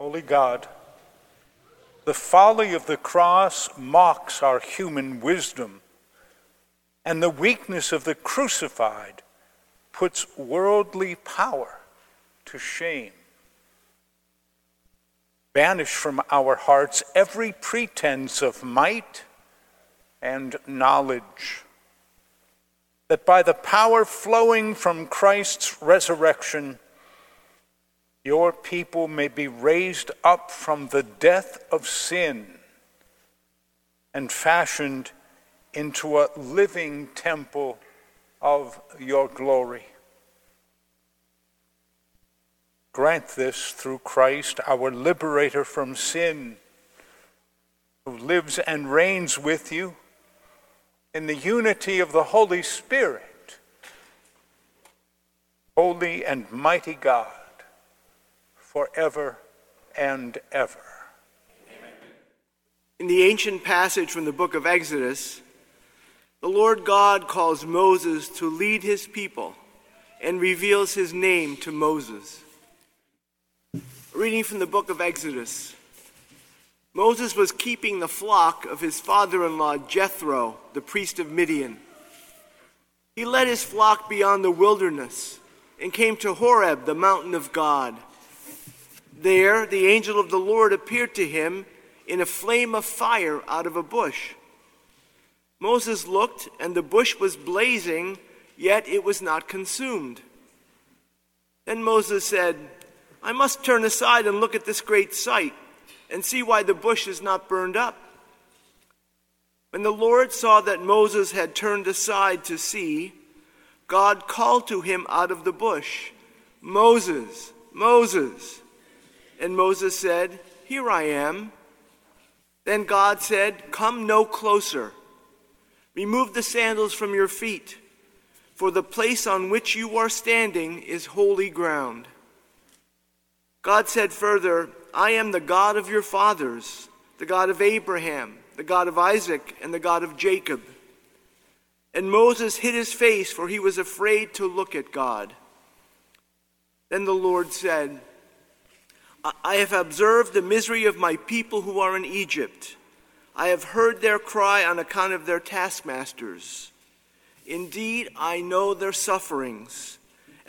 Holy God, the folly of the cross mocks our human wisdom, and the weakness of the crucified puts worldly power to shame. Banish from our hearts every pretense of might and knowledge, that by the power flowing from Christ's resurrection, your people may be raised up from the death of sin and fashioned into a living temple of your glory. Grant this through Christ, our liberator from sin, who lives and reigns with you in the unity of the Holy Spirit, holy and mighty God, forever and ever. In the ancient passage from the book of Exodus, the Lord God calls Moses to lead his people and reveals his name to Moses. Reading from the book of Exodus. Moses was keeping the flock of his father in law Jethro, the priest of Midian. He led his flock beyond the wilderness and came to Horeb, the mountain of God. There, the angel of the Lord appeared to him in a flame of fire out of a bush. Moses looked, and the bush was blazing, yet it was not consumed. Then Moses said, I must turn aside and look at this great sight and see why the bush is not burned up. When the Lord saw that Moses had turned aside to see, God called to him out of the bush, Moses, Moses. And Moses said, Here I am. Then God said, Come no closer. Remove the sandals from your feet, for the place on which you are standing is holy ground. God said further, I am the God of your fathers, the God of Abraham, the God of Isaac, and the God of Jacob. And Moses hid his face, for he was afraid to look at God. Then the Lord said, I have observed the misery of my people who are in Egypt. I have heard their cry on account of their taskmasters. Indeed, I know their sufferings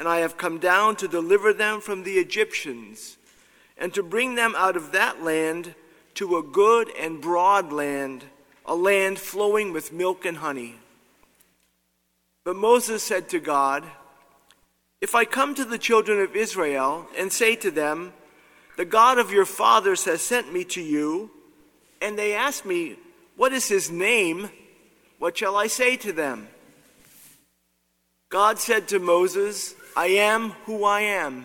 and I have come down to deliver them from the Egyptians, and to bring them out of that land to a good and broad land, a land flowing with milk and honey. But Moses said to God, If I come to the children of Israel and say to them, The God of your fathers has sent me to you, and they ask me, What is his name? What shall I say to them? God said to Moses, I am who I am.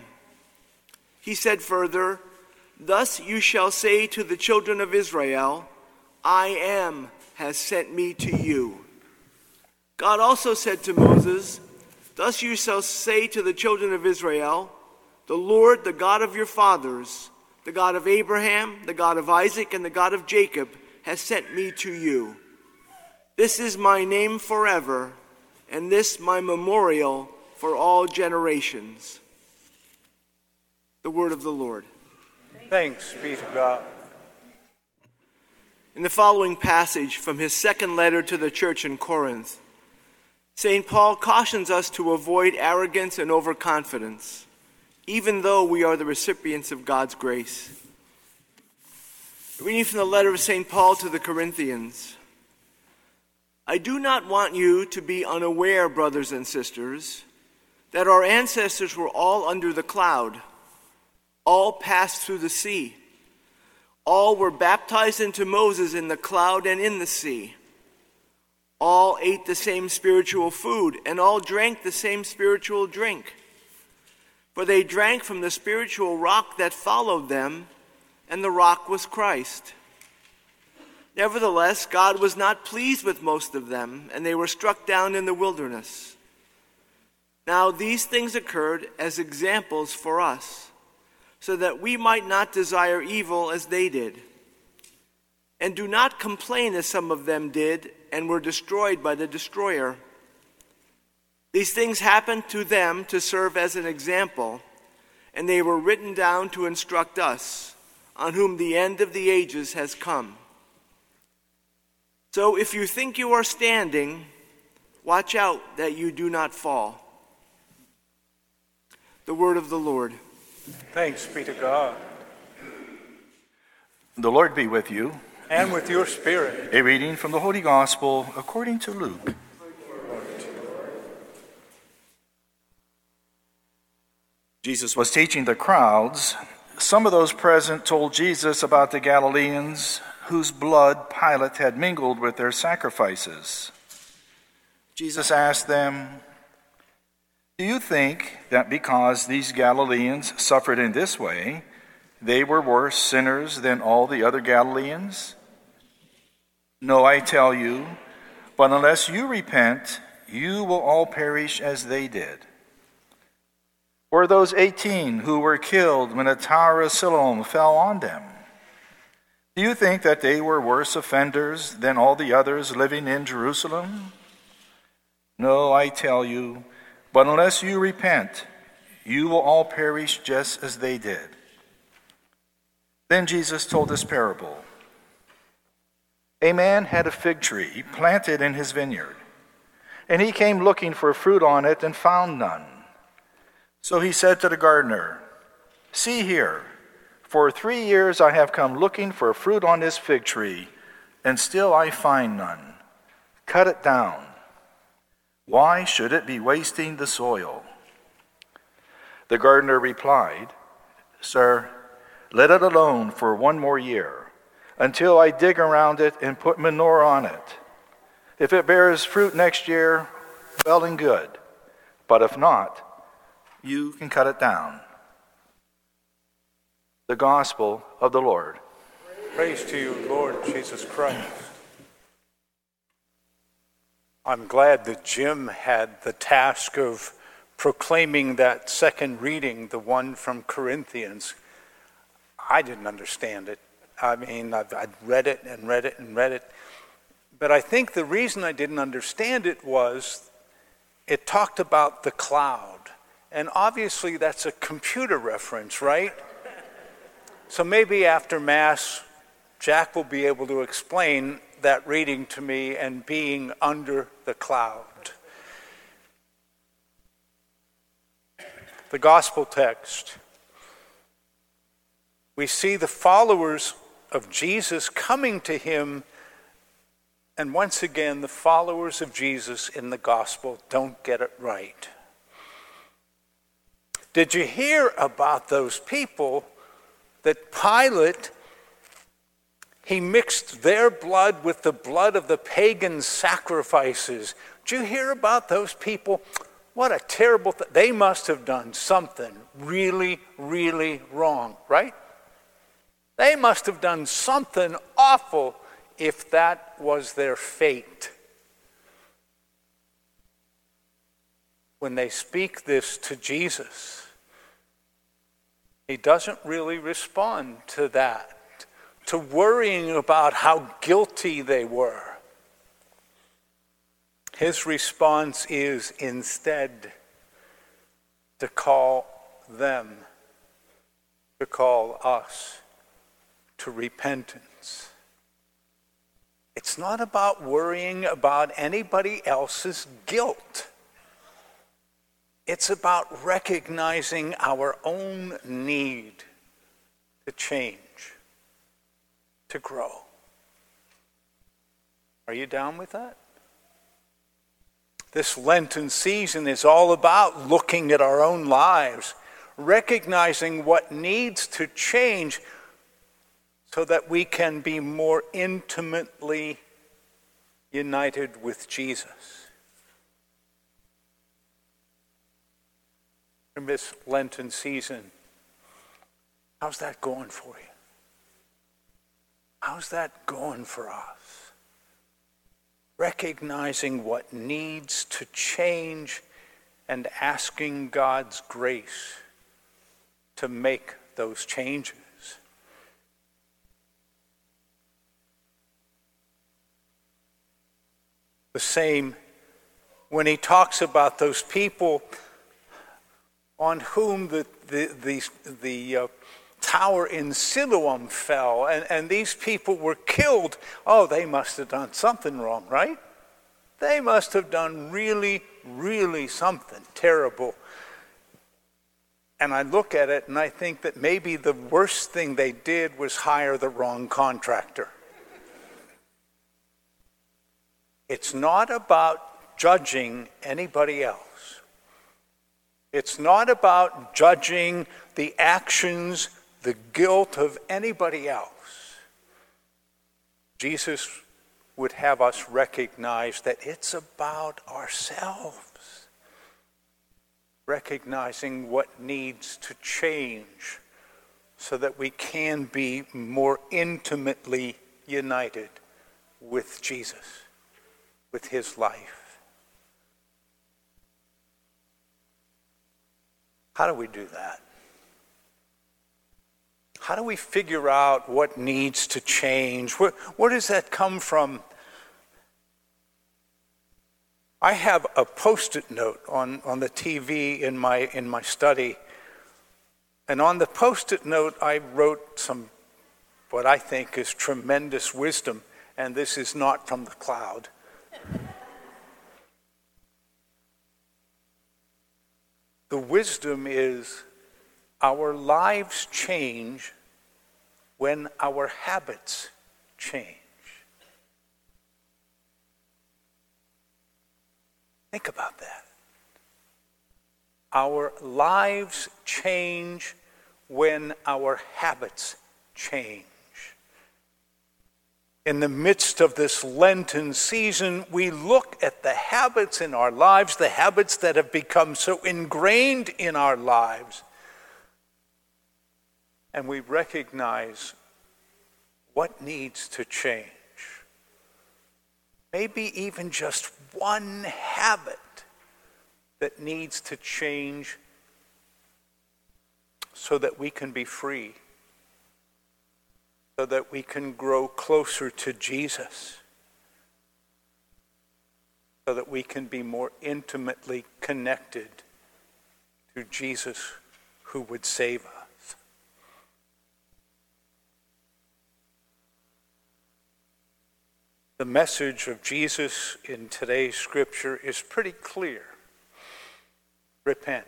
He said further, Thus you shall say to the children of Israel, I am has sent me to you. God also said to Moses, Thus you shall say to the children of Israel, The Lord, the God of your fathers, the God of Abraham, the God of Isaac, and the God of Jacob, has sent me to you. This is my name forever, and this my memorial for all generations. The word of the Lord. Thanks be to God. In the following passage from his second letter to the church in Corinth, St. Paul cautions us to avoid arrogance and overconfidence, even though we are the recipients of God's grace. Reading from the letter of St. Paul to the Corinthians I do not want you to be unaware, brothers and sisters that our ancestors were all under the cloud, all passed through the sea, all were baptized into Moses in the cloud and in the sea. All ate the same spiritual food, and all drank the same spiritual drink. For they drank from the spiritual rock that followed them, and the rock was Christ. Nevertheless, God was not pleased with most of them, and they were struck down in the wilderness. Now, these things occurred as examples for us, so that we might not desire evil as they did. And do not complain as some of them did and were destroyed by the destroyer. These things happened to them to serve as an example, and they were written down to instruct us, on whom the end of the ages has come. So if you think you are standing, watch out that you do not fall. The word of the Lord. Thanks be to God. The Lord be with you. And with your spirit. A reading from the Holy Gospel according to Luke. Jesus was teaching the crowds. Some of those present told Jesus about the Galileans whose blood Pilate had mingled with their sacrifices. Jesus asked them, Do you think that because these Galileans suffered in this way, they were worse sinners than all the other Galileans? No, I tell you, but unless you repent, you will all perish as they did. Or those 18 who were killed when the Tower of Siloam fell on them? Do you think that they were worse offenders than all the others living in Jerusalem? No, I tell you, but unless you repent, you will all perish just as they did. Then Jesus told this parable A man had a fig tree planted in his vineyard, and he came looking for fruit on it and found none. So he said to the gardener, See here, for three years I have come looking for fruit on this fig tree, and still I find none. Cut it down. Why should it be wasting the soil? The gardener replied, Sir, let it alone for one more year, until I dig around it and put manure on it. If it bears fruit next year, well and good. But if not, you can cut it down. The Gospel of the Lord. Praise to you, Lord Jesus Christ. I'm glad that Jim had the task of proclaiming that second reading, the one from Corinthians. I didn't understand it. I mean, I've, I'd read it and read it and read it. But I think the reason I didn't understand it was it talked about the cloud. And obviously, that's a computer reference, right? So maybe after Mass, Jack will be able to explain that reading to me and being under the cloud. The gospel text. We see the followers of Jesus coming to him, and once again, the followers of Jesus in the gospel don't get it right. Did you hear about those people that Pilate he mixed their blood with the blood of the pagan sacrifices. Did you hear about those people? What a terrible thing. They must have done something really, really wrong, right? They must have done something awful if that was their fate. When they speak this to Jesus, he doesn't really respond to that, to worrying about how guilty they were. His response is instead to call them, to call us to repentance. It's not about worrying about anybody else's guilt. It's about recognizing our own need to change, to grow. Are you down with that? This Lenten season is all about looking at our own lives, recognizing what needs to change so that we can be more intimately united with Jesus. In this Lenten season. How's that going for you? How's that going for us? Recognizing what needs to change and asking God's grace to make those changes. The same when he talks about those people on whom the, the, the, the uh, tower in Siloam fell and, and these people were killed, oh, they must have done something wrong, right? They must have done really, really something terrible. And I look at it and I think that maybe the worst thing they did was hire the wrong contractor. It's not about judging anybody else. It's not about judging the actions, the guilt of anybody else. Jesus would have us recognize that it's about ourselves, recognizing what needs to change so that we can be more intimately united with Jesus, with his life. How do we do that? How do we figure out what needs to change? Where, where does that come from? I have a post it note on, on the TV in my, in my study. And on the post it note, I wrote some, what I think is tremendous wisdom. And this is not from the cloud. The wisdom is our lives change when our habits change. Think about that. Our lives change when our habits change in the midst of this Lenten season, we look at the habits in our lives, the habits that have become so ingrained in our lives, and we recognize what needs to change. Maybe even just one habit that needs to change so that we can be free so that we can grow closer to Jesus, so that we can be more intimately connected to Jesus who would save us. The message of Jesus in today's scripture is pretty clear. Repent,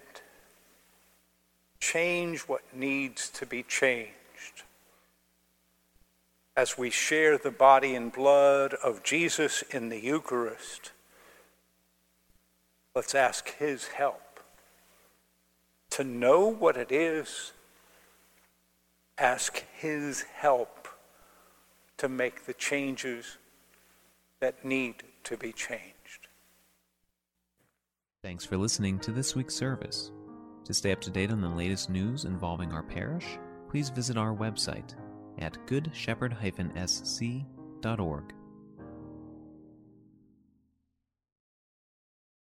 change what needs to be changed as we share the body and blood of Jesus in the Eucharist, let's ask His help to know what it is. Ask His help to make the changes that need to be changed. Thanks for listening to this week's service. To stay up to date on the latest news involving our parish, please visit our website at goodshepherd-sc.org.